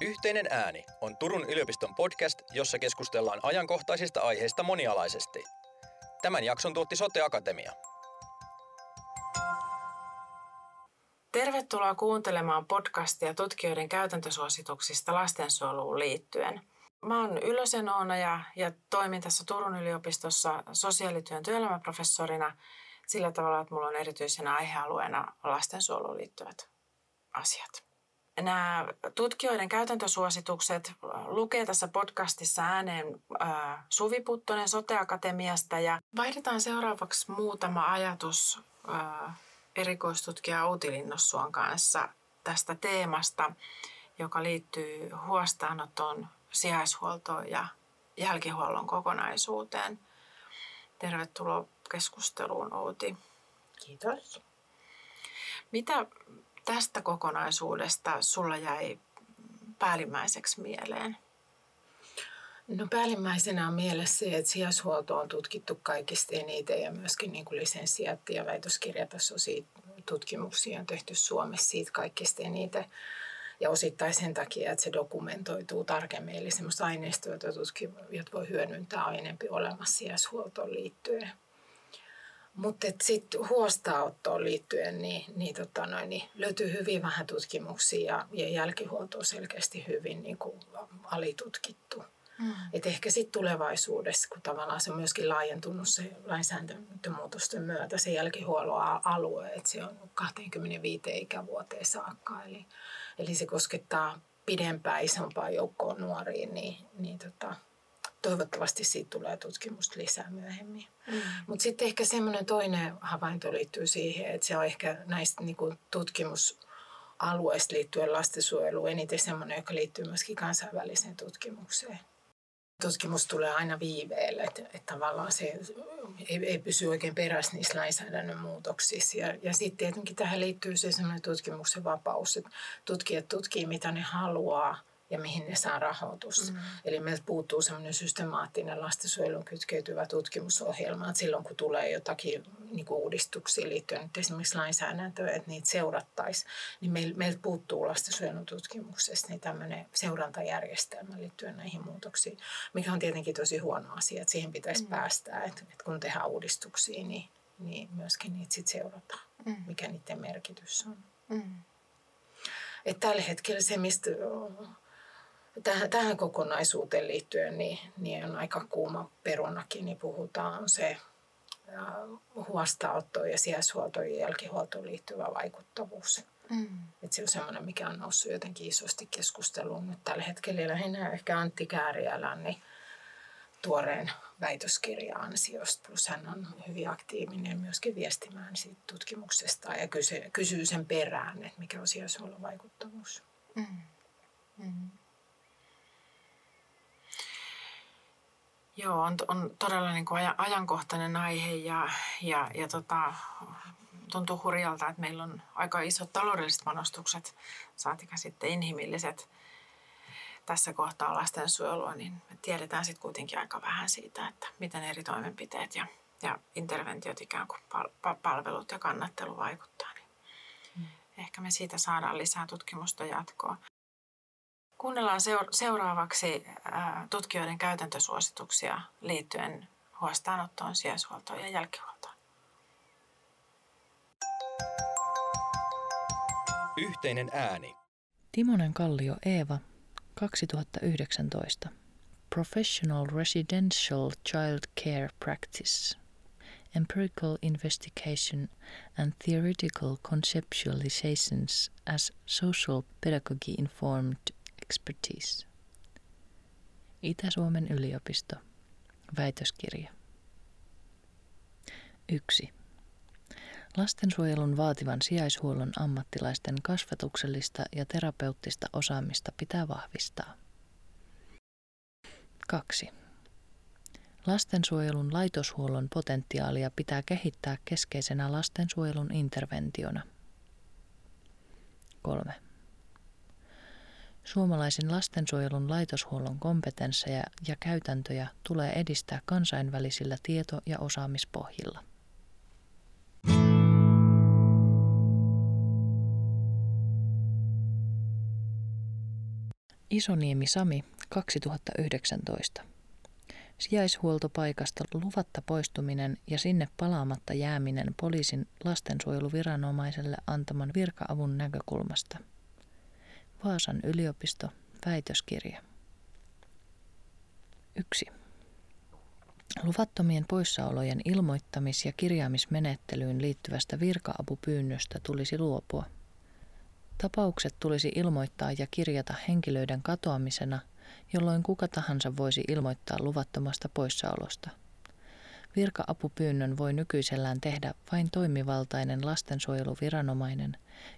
Yhteinen ääni on Turun yliopiston podcast, jossa keskustellaan ajankohtaisista aiheista monialaisesti. Tämän jakson tuotti Sote Akatemia. Tervetuloa kuuntelemaan podcastia tutkijoiden käytäntösuosituksista lastensuojeluun liittyen. Mä oon Ylösen Oona ja, ja toimin tässä Turun yliopistossa sosiaalityön työelämäprofessorina sillä tavalla, että mulla on erityisenä aihealueena lastensuojeluun liittyvät asiat. Nämä tutkijoiden käytäntösuositukset lukee tässä podcastissa ääneen äh, Suvi Puttonen Sote-akatemiasta ja vaihdetaan seuraavaksi muutama ajatus äh, erikoistutkija Outi Linnossuon kanssa tästä teemasta, joka liittyy huostaanoton, sijaishuoltoon ja jälkihuollon kokonaisuuteen. Tervetuloa keskusteluun Outi. Kiitos. Mitä tästä kokonaisuudesta sulla jäi päällimmäiseksi mieleen? No päällimmäisenä on mielessä se, että sijaishuolto on tutkittu kaikista eniten ja myöskin niin kuin lisensiaatti- ja väitöskirjatasoisia tutkimuksia on tehty Suomessa siitä kaikista eniten. Ja osittain sen takia, että se dokumentoituu tarkemmin, eli sellaista aineistoa, jota tutkijat voi hyödyntää aiempi olemassa sijaishuoltoon liittyen. Mutta sitten huostaanottoon liittyen niin, niin, tota noin, niin löytyy hyvin vähän tutkimuksia ja, ja jälkihuolto on selkeästi hyvin niin kuin, alitutkittu. Mm. Et ehkä sitten tulevaisuudessa, kun tavallaan se on myöskin laajentunut se lainsäädäntömuutosten myötä se jälkihuollon alue, että se on 25 ikävuoteen saakka. Eli, eli se koskettaa pidempään isompaa joukkoa nuoria, niin, niin tota, toivottavasti siitä tulee tutkimusta lisää myöhemmin. Mm. Mutta sitten ehkä semmoinen toinen havainto liittyy siihen, että se on ehkä näistä niinku tutkimusalueista liittyen lastensuojeluun eniten semmoinen, joka liittyy myöskin kansainväliseen tutkimukseen. Tutkimus tulee aina viiveelle, että, että tavallaan se ei, ei pysy oikein perässä niissä lainsäädännön muutoksissa. Ja, ja sitten tietenkin tähän liittyy se semmoinen tutkimuksen vapaus, että tutkijat tutkii mitä ne haluaa – ja mihin ne saa rahoitusta. Mm. Eli meiltä puuttuu semmoinen systemaattinen lastensuojelun kytkeytyvä tutkimusohjelma, että silloin kun tulee jotakin niin kuin uudistuksia liittyen nyt esimerkiksi lainsäädäntöön, että niitä seurattaisiin, niin meiltä puuttuu lastensuojelun tutkimuksesta niin tämmöinen seurantajärjestelmä liittyen näihin muutoksiin, mikä on tietenkin tosi huono asia, että siihen pitäisi mm. päästä, että, että kun tehdään uudistuksia, niin, niin myöskin niitä sitten seurataan, mm. mikä niiden merkitys on. Mm. Että tällä hetkellä se, mistä tähän, tähän kokonaisuuteen liittyen niin, niin on aika kuuma perunakin, niin puhutaan se huostaanotto ja sijaishuoltoon ja jälkihuoltoon liittyvä vaikuttavuus. Mm. Et se on semmoinen, mikä on noussut jotenkin isosti keskusteluun nyt tällä hetkellä. Lähinnä ehkä Antti Kääriälän niin tuoreen väitöskirja-ansiosta. Plus hän on hyvin aktiivinen myöskin viestimään siitä tutkimuksesta ja kysyy, kysyy sen perään, että mikä on sijaishuollon vaikuttavuus. Mm. Mm. Joo, on, on todella niin kuin ajankohtainen aihe ja, ja, ja tota, tuntuu hurjalta, että meillä on aika isot taloudelliset panostukset, saatika sitten inhimilliset tässä kohtaa lastensuojelua, niin me tiedetään sitten kuitenkin aika vähän siitä, että miten eri toimenpiteet ja, ja interventiot ikään kuin pal- palvelut ja kannattelu vaikuttaa. Niin mm. Ehkä me siitä saadaan lisää tutkimusta jatkoa. Kuunnellaan seuraavaksi tutkijoiden käytäntösuosituksia liittyen huostaanottoon, sijaishuoltoon ja jälkihuoltoon. Yhteinen ääni. Timonen Kallio Eeva, 2019. Professional Residential Child Care Practice. Empirical Investigation and Theoretical Conceptualizations as Social Pedagogy Informed Expertise. Itä-Suomen yliopisto. Väitöskirja. 1. Lastensuojelun vaativan sijaishuollon ammattilaisten kasvatuksellista ja terapeuttista osaamista pitää vahvistaa. 2. Lastensuojelun laitoshuollon potentiaalia pitää kehittää keskeisenä lastensuojelun interventiona. 3. Suomalaisen lastensuojelun laitoshuollon kompetensseja ja käytäntöjä tulee edistää kansainvälisillä tieto- ja osaamispohjilla. Isoniemi Sami 2019. Sijaishuoltopaikasta luvatta poistuminen ja sinne palaamatta jääminen poliisin lastensuojeluviranomaiselle antaman virkaavun näkökulmasta. Vaasan yliopisto, väitöskirja. 1. Luvattomien poissaolojen ilmoittamis- ja kirjaamismenettelyyn liittyvästä virka-apupyynnöstä tulisi luopua. Tapaukset tulisi ilmoittaa ja kirjata henkilöiden katoamisena, jolloin kuka tahansa voisi ilmoittaa luvattomasta poissaolosta. Virka-apupyynnön voi nykyisellään tehdä vain toimivaltainen lastensuojeluviranomainen,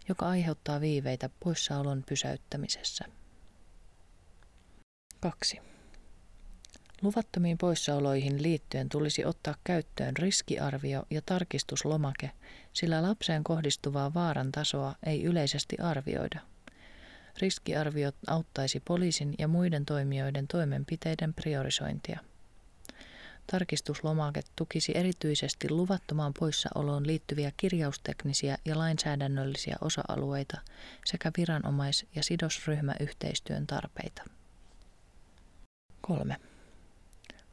joka aiheuttaa viiveitä poissaolon pysäyttämisessä. 2. Luvattomiin poissaoloihin liittyen tulisi ottaa käyttöön riskiarvio ja tarkistuslomake, sillä lapseen kohdistuvaa vaaran tasoa ei yleisesti arvioida. Riskiarvio auttaisi poliisin ja muiden toimijoiden toimenpiteiden priorisointia. Tarkistuslomake tukisi erityisesti luvattomaan poissaoloon liittyviä kirjausteknisiä ja lainsäädännöllisiä osa-alueita sekä viranomais- ja sidosryhmäyhteistyön tarpeita. 3.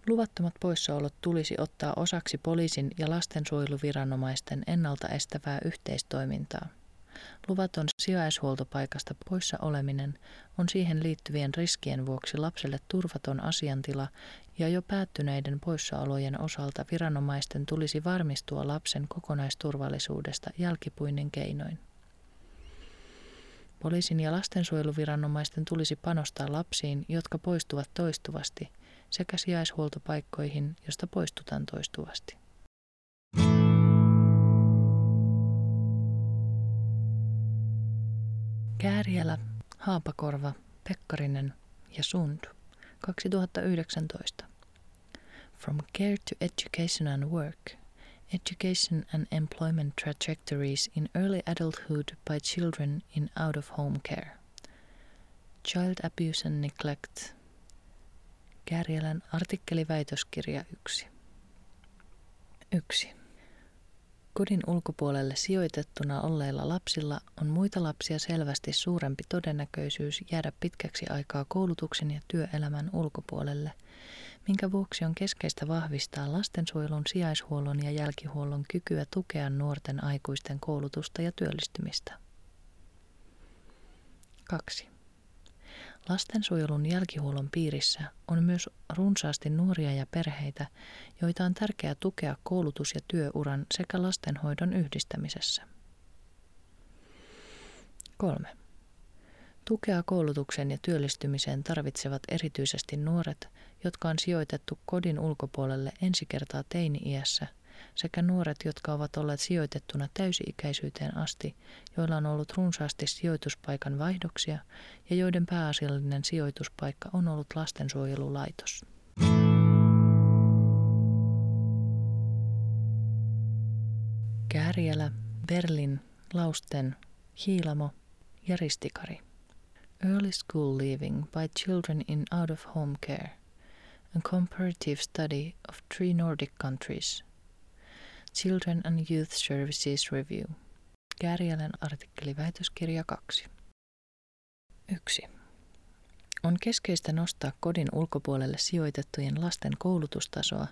Luvattomat poissaolot tulisi ottaa osaksi poliisin ja lastensuojeluviranomaisten ennalta estävää yhteistoimintaa. Luvaton sijaishuoltopaikasta poissa oleminen on siihen liittyvien riskien vuoksi lapselle turvaton asiantila ja jo päättyneiden poissaolojen osalta viranomaisten tulisi varmistua lapsen kokonaisturvallisuudesta jälkipuinnin keinoin. Poliisin ja lastensuojeluviranomaisten tulisi panostaa lapsiin, jotka poistuvat toistuvasti – sekä sijaishuoltopaikkoihin, josta poistutaan toistuvasti. Kääriälä, Haapakorva, Pekkarinen ja Sund 2019. From Care to Education and Work Education and Employment Trajectories in Early Adulthood by Children in Out of Home Care. Child Abuse and Neglect Kärjelän artikkeliväitöskirja 1. 1. Kodin ulkopuolelle sijoitettuna olleilla lapsilla on muita lapsia selvästi suurempi todennäköisyys jäädä pitkäksi aikaa koulutuksen ja työelämän ulkopuolelle, minkä vuoksi on keskeistä vahvistaa lastensuojelun sijaishuollon ja jälkihuollon kykyä tukea nuorten aikuisten koulutusta ja työllistymistä. 2. Lastensuojelun jälkihuollon piirissä on myös runsaasti nuoria ja perheitä, joita on tärkeää tukea koulutus- ja työuran sekä lastenhoidon yhdistämisessä. 3. Tukea koulutuksen ja työllistymiseen tarvitsevat erityisesti nuoret, jotka on sijoitettu kodin ulkopuolelle ensi kertaa teini-iässä sekä nuoret, jotka ovat olleet sijoitettuna täysi-ikäisyyteen asti, joilla on ollut runsaasti sijoituspaikan vaihdoksia ja joiden pääasiallinen sijoituspaikka on ollut lastensuojelulaitos. Kääriälä, Berlin, Lausten, Hiilamo ja Ristikari. Early School Leaving by Children in Out of Home Care. A comparative study of three Nordic countries Children and Youth Services Review. Kääriälän artikkeli väitöskirja 2. 1. On keskeistä nostaa kodin ulkopuolelle sijoitettujen lasten koulutustasoa,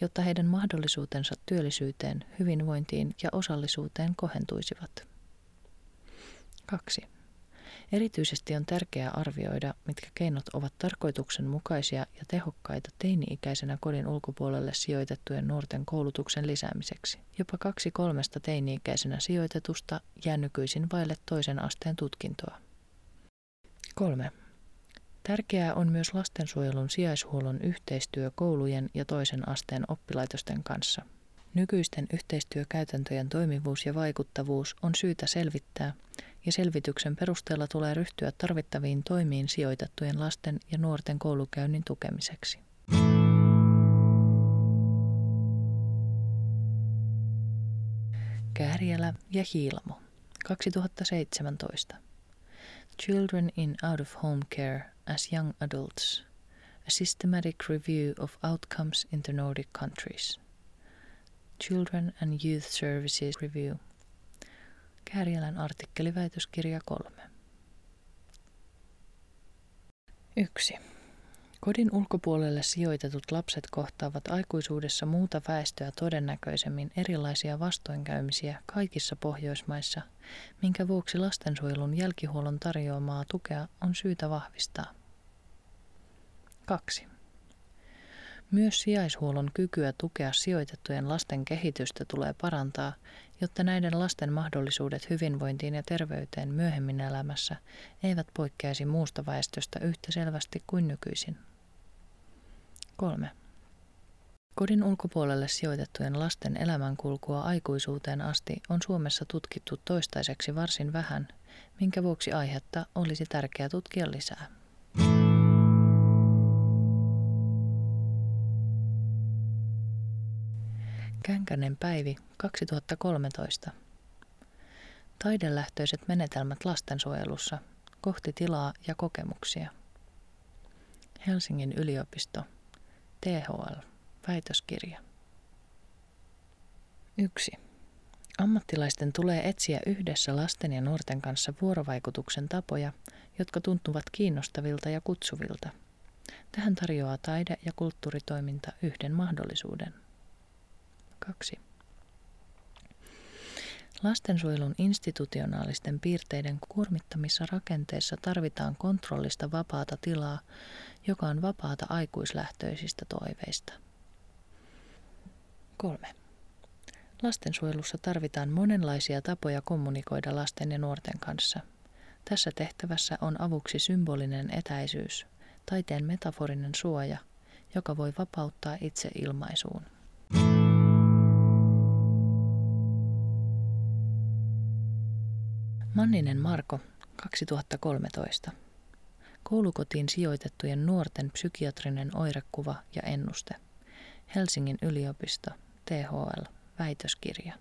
jotta heidän mahdollisuutensa työllisyyteen, hyvinvointiin ja osallisuuteen kohentuisivat. 2. Erityisesti on tärkeää arvioida, mitkä keinot ovat tarkoituksenmukaisia ja tehokkaita teini-ikäisenä kodin ulkopuolelle sijoitettujen nuorten koulutuksen lisäämiseksi. Jopa kaksi kolmesta teini-ikäisenä sijoitetusta jää nykyisin vaille toisen asteen tutkintoa. 3. Tärkeää on myös lastensuojelun sijaishuollon yhteistyö koulujen ja toisen asteen oppilaitosten kanssa. Nykyisten yhteistyökäytäntöjen toimivuus ja vaikuttavuus on syytä selvittää ja selvityksen perusteella tulee ryhtyä tarvittaviin toimiin sijoitettujen lasten ja nuorten koulukäynnin tukemiseksi. Kääriälä ja Hiilamo 2017. Children in out of home care as young adults. A systematic review of outcomes in the Nordic countries. Children and Youth Services Review Kääriälän artikkeliväitöskirja 3. Yksi. Kodin ulkopuolelle sijoitetut lapset kohtaavat aikuisuudessa muuta väestöä todennäköisemmin erilaisia vastoinkäymisiä kaikissa Pohjoismaissa, minkä vuoksi lastensuojelun jälkihuollon tarjoamaa tukea on syytä vahvistaa. 2. Myös sijaishuollon kykyä tukea sijoitettujen lasten kehitystä tulee parantaa, jotta näiden lasten mahdollisuudet hyvinvointiin ja terveyteen myöhemmin elämässä eivät poikkeaisi muusta väestöstä yhtä selvästi kuin nykyisin. 3. Kodin ulkopuolelle sijoitettujen lasten elämänkulkua aikuisuuteen asti on Suomessa tutkittu toistaiseksi varsin vähän, minkä vuoksi aihetta olisi tärkeää tutkia lisää. Känkänen Päivi 2013. Taidelähtöiset menetelmät lastensuojelussa kohti tilaa ja kokemuksia. Helsingin yliopisto THL, väitöskirja. 1. Ammattilaisten tulee etsiä yhdessä lasten ja nuorten kanssa vuorovaikutuksen tapoja, jotka tuntuvat kiinnostavilta ja kutsuvilta. Tähän tarjoaa taide- ja kulttuuritoiminta yhden mahdollisuuden. 2. Lastensuojelun institutionaalisten piirteiden kuormittamissa rakenteissa tarvitaan kontrollista vapaata tilaa, joka on vapaata aikuislähtöisistä toiveista. 3. Lastensuojelussa tarvitaan monenlaisia tapoja kommunikoida lasten ja nuorten kanssa. Tässä tehtävässä on avuksi symbolinen etäisyys, taiteen metaforinen suoja, joka voi vapauttaa itse ilmaisuun. Manninen Marko, 2013. Koulukotiin sijoitettujen nuorten psykiatrinen oirekuva ja ennuste. Helsingin yliopisto, THL, väitöskirja.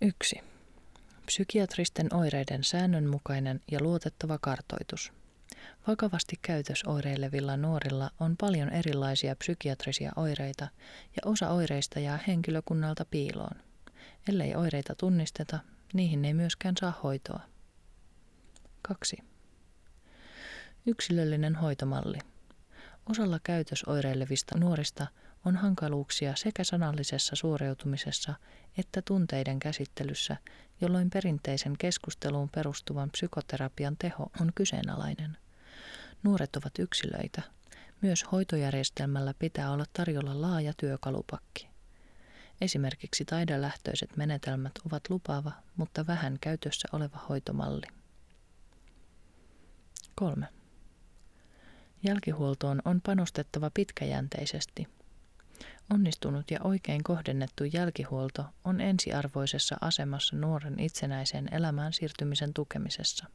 1. Psykiatristen oireiden säännönmukainen ja luotettava kartoitus. Vakavasti käytösoireilevilla nuorilla on paljon erilaisia psykiatrisia oireita ja osa oireista jää henkilökunnalta piiloon. Ellei oireita tunnisteta, niihin ei myöskään saa hoitoa. 2. Yksilöllinen hoitomalli. Osalla käytösoireilevista nuorista on hankaluuksia sekä sanallisessa suoriutumisessa että tunteiden käsittelyssä, jolloin perinteisen keskusteluun perustuvan psykoterapian teho on kyseenalainen. Nuoret ovat yksilöitä. Myös hoitojärjestelmällä pitää olla tarjolla laaja työkalupakki. Esimerkiksi taidelähtöiset menetelmät ovat lupaava, mutta vähän käytössä oleva hoitomalli. 3. Jälkihuoltoon on panostettava pitkäjänteisesti. Onnistunut ja oikein kohdennettu jälkihuolto on ensiarvoisessa asemassa nuoren itsenäiseen elämään siirtymisen tukemisessa.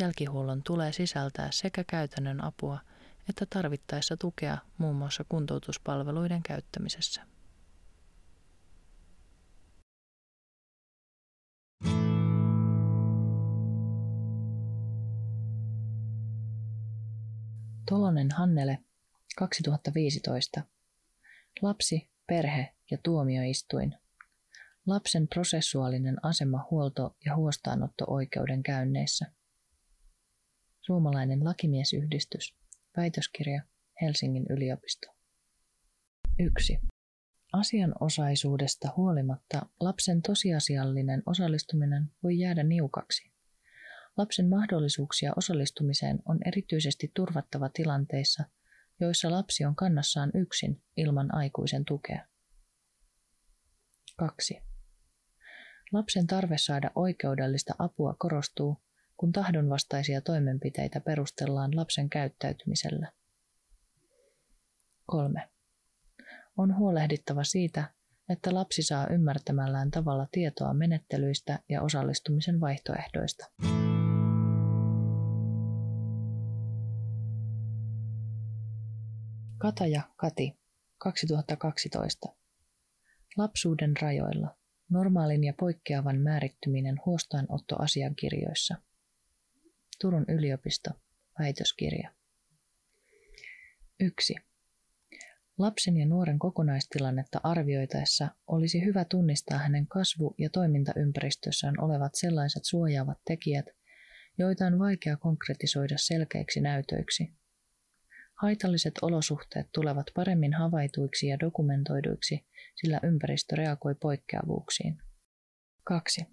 Jälkihuollon tulee sisältää sekä käytännön apua että tarvittaessa tukea muun muassa kuntoutuspalveluiden käyttämisessä. Tolonen Hannele, 2015. Lapsi, perhe ja tuomioistuin. Lapsen prosessuaalinen asema huolto- ja huostaanotto-oikeuden käynneissä. Suomalainen lakimiesyhdistys. Väitöskirja Helsingin yliopisto. 1. Asianosaisuudesta huolimatta lapsen tosiasiallinen osallistuminen voi jäädä niukaksi. Lapsen mahdollisuuksia osallistumiseen on erityisesti turvattava tilanteissa, joissa lapsi on kannassaan yksin ilman aikuisen tukea. 2. Lapsen tarve saada oikeudellista apua korostuu, kun tahdonvastaisia toimenpiteitä perustellaan lapsen käyttäytymisellä. 3. On huolehdittava siitä, että lapsi saa ymmärtämällään tavalla tietoa menettelyistä ja osallistumisen vaihtoehdoista. Kataja Kati, 2012. Lapsuuden rajoilla. Normaalin ja poikkeavan määrittyminen huostaanottoasiakirjoissa. Turun yliopisto. Väitöskirja. 1. Lapsen ja nuoren kokonaistilannetta arvioitaessa olisi hyvä tunnistaa hänen kasvu- ja toimintaympäristössään olevat sellaiset suojaavat tekijät, joita on vaikea konkretisoida selkeiksi näytöiksi. Haitalliset olosuhteet tulevat paremmin havaituiksi ja dokumentoiduiksi, sillä ympäristö reagoi poikkeavuuksiin. 2.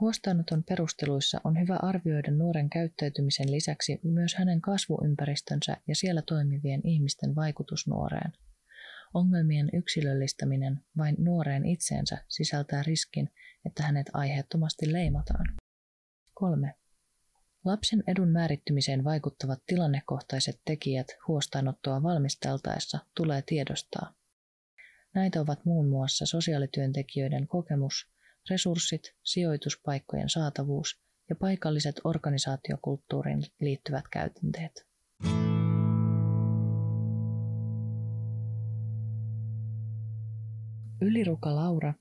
Huostaanoton perusteluissa on hyvä arvioida nuoren käyttäytymisen lisäksi myös hänen kasvuympäristönsä ja siellä toimivien ihmisten vaikutus nuoreen. Ongelmien yksilöllistäminen vain nuoreen itseensä sisältää riskin, että hänet aiheettomasti leimataan. 3. Lapsen edun määrittymiseen vaikuttavat tilannekohtaiset tekijät huostaanottoa valmisteltaessa tulee tiedostaa. Näitä ovat muun muassa sosiaalityöntekijöiden kokemus, resurssit, sijoituspaikkojen saatavuus ja paikalliset organisaatiokulttuuriin liittyvät käytänteet. Yliruka Laura,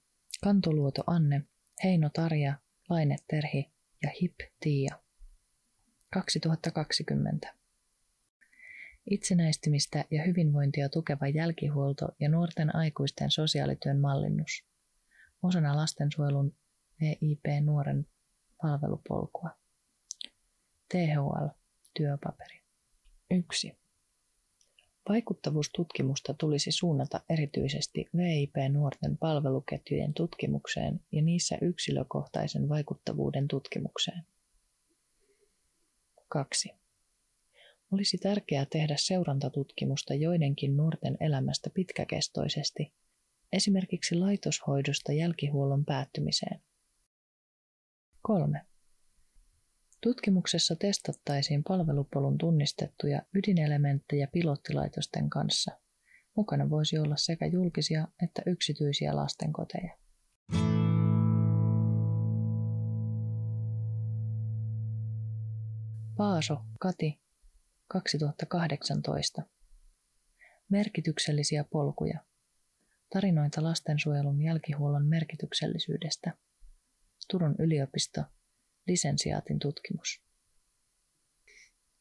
Kantoluoto Anne, Heino Tarja, Laine Terhi ja Hip Tiia. 2020. Itsenäistymistä ja hyvinvointia tukeva jälkihuolto ja nuorten aikuisten sosiaalityön mallinnus. Osana lastensuojelun VIP-nuoren palvelupolkua. THL, työpaperi. 1. Vaikuttavuustutkimusta tulisi suunnata erityisesti VIP-nuorten palveluketjujen tutkimukseen ja niissä yksilökohtaisen vaikuttavuuden tutkimukseen. 2. Olisi tärkeää tehdä seurantatutkimusta joidenkin nuorten elämästä pitkäkestoisesti, esimerkiksi laitoshoidosta jälkihuollon päättymiseen. 3. Tutkimuksessa testattaisiin palvelupolun tunnistettuja ydinelementtejä pilottilaitosten kanssa. Mukana voisi olla sekä julkisia että yksityisiä lastenkoteja. Paaso, Kati, 2018. Merkityksellisiä polkuja. Tarinoita lastensuojelun jälkihuollon merkityksellisyydestä. Turun yliopisto, lisensiaatin tutkimus.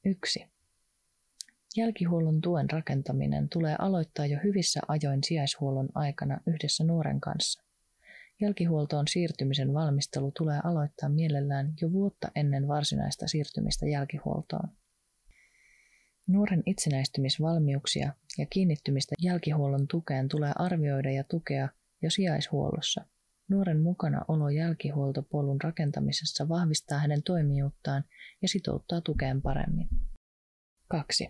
1. Jälkihuollon tuen rakentaminen tulee aloittaa jo hyvissä ajoin sijaishuollon aikana yhdessä nuoren kanssa. Jälkihuoltoon siirtymisen valmistelu tulee aloittaa mielellään jo vuotta ennen varsinaista siirtymistä jälkihuoltoon. Nuoren itsenäistymisvalmiuksia ja kiinnittymistä jälkihuollon tukeen tulee arvioida ja tukea jo sijaishuollossa. Nuoren mukana olo jälkihuoltopolun rakentamisessa vahvistaa hänen toimijuuttaan ja sitouttaa tukeen paremmin. 2.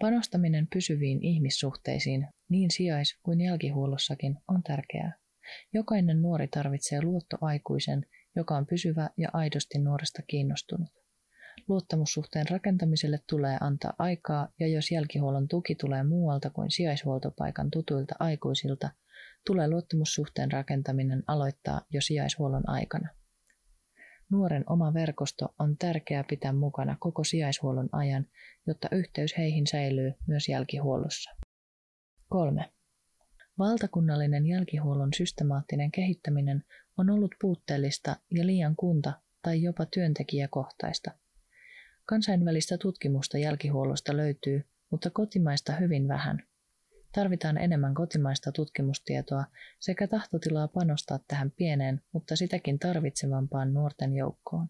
Panostaminen pysyviin ihmissuhteisiin niin sijais- kuin jälkihuollossakin on tärkeää. Jokainen nuori tarvitsee luottoaikuisen, joka on pysyvä ja aidosti nuoresta kiinnostunut. Luottamussuhteen rakentamiselle tulee antaa aikaa ja jos jälkihuollon tuki tulee muualta kuin sijaishuoltopaikan tutuilta aikuisilta, tulee luottamussuhteen rakentaminen aloittaa jo sijaishuollon aikana. Nuoren oma verkosto on tärkeää pitää mukana koko sijaishuollon ajan, jotta yhteys heihin säilyy myös jälkihuollossa. 3. Valtakunnallinen jälkihuollon systemaattinen kehittäminen on ollut puutteellista ja liian kunta- tai jopa työntekijäkohtaista. Kansainvälistä tutkimusta jälkihuollosta löytyy, mutta kotimaista hyvin vähän. Tarvitaan enemmän kotimaista tutkimustietoa sekä tahtotilaa panostaa tähän pieneen, mutta sitäkin tarvitsevampaan nuorten joukkoon.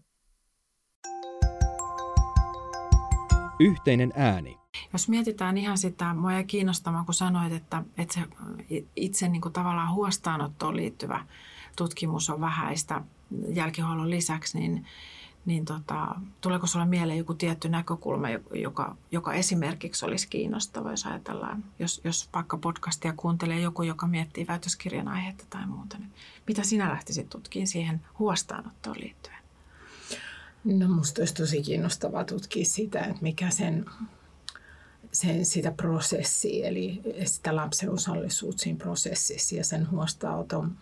Yhteinen ääni. Jos mietitään ihan sitä, mua jäi kiinnostamaan, kun sanoit, että, että se itse niin kuin tavallaan huostaanottoon liittyvä tutkimus on vähäistä jälkihuollon lisäksi, niin, niin tota, tuleeko sinulle mieleen joku tietty näkökulma, joka, joka esimerkiksi olisi kiinnostava, jos ajatellaan, jos, jos vaikka podcastia kuuntelee joku, joka miettii väitöskirjan aihetta tai muuta, niin mitä sinä lähtisit tutkimaan siihen huostaanottoon liittyen? No musta olisi tosi kiinnostavaa tutkia sitä, että mikä sen sen, sitä prosessia, eli sitä lapsen osallisuutta siinä prosessissa ja sen huostaanoton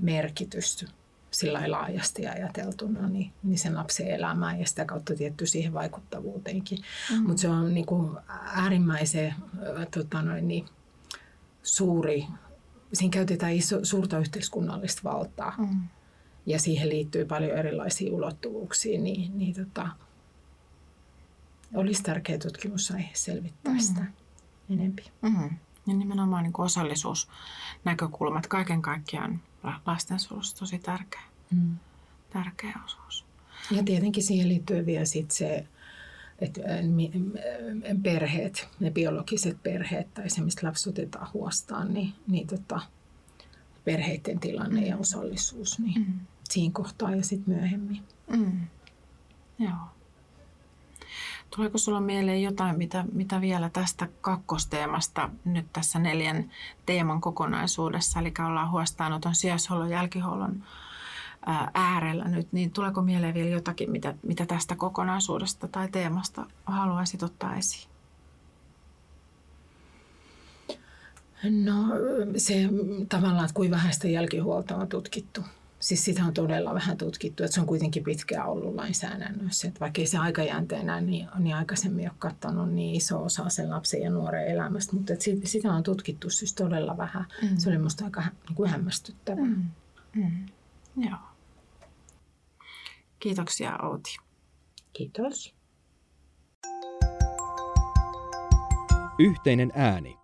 merkitystä sillä laajasti ajateltuna niin, niin sen lapsen elämään ja sitä kautta tietty siihen vaikuttavuuteenkin. Mm-hmm. Mutta se on niin kuin äärimmäisen tota noin, niin, suuri, siinä käytetään iso, suurta yhteiskunnallista valtaa mm-hmm. ja siihen liittyy paljon erilaisia ulottuvuuksia, niin, niin tota, olisi tärkeä tutkimusaihe selvittää mm-hmm. sitä enempi. Mm-hmm. Ja nimenomaan niin osallisuusnäkökulmat kaiken kaikkiaan lastensuojelussa tosi tärkeä, mm. tärkeä osuus. Ja tietenkin siihen liittyy vielä sit se, että perheet, ne biologiset perheet tai se, mistä lapsi otetaan huostaan, niin, niin tota, perheiden tilanne mm. ja osallisuus, niin mm. siinä kohtaa ja sitten myöhemmin. Mm. Joo. Tuleeko sulla mieleen jotain, mitä, mitä vielä tästä kakkosteemasta nyt tässä neljän teeman kokonaisuudessa, eli ollaan huostaanoton sijaishuollon jälkihuollon äärellä nyt, niin tuleeko mieleen vielä jotakin, mitä, mitä tästä kokonaisuudesta tai teemasta haluaisit ottaa esiin? No se tavallaan, että kuinka vähän sitä jälkihuoltoa on tutkittu. Siis sitä on todella vähän tutkittu, että se on kuitenkin pitkään ollut lainsäädännössä. Että vaikka ei se aikajänteenä niin, niin aikaisemmin ole katsonut niin iso osa sen lapsen ja nuoren elämästä, mutta että sitä on tutkittu siis todella vähän. Mm. Se oli minusta aika niin kuin hämmästyttävää. Mm. Mm. Joo. Kiitoksia Outi. Kiitos. Yhteinen ääni.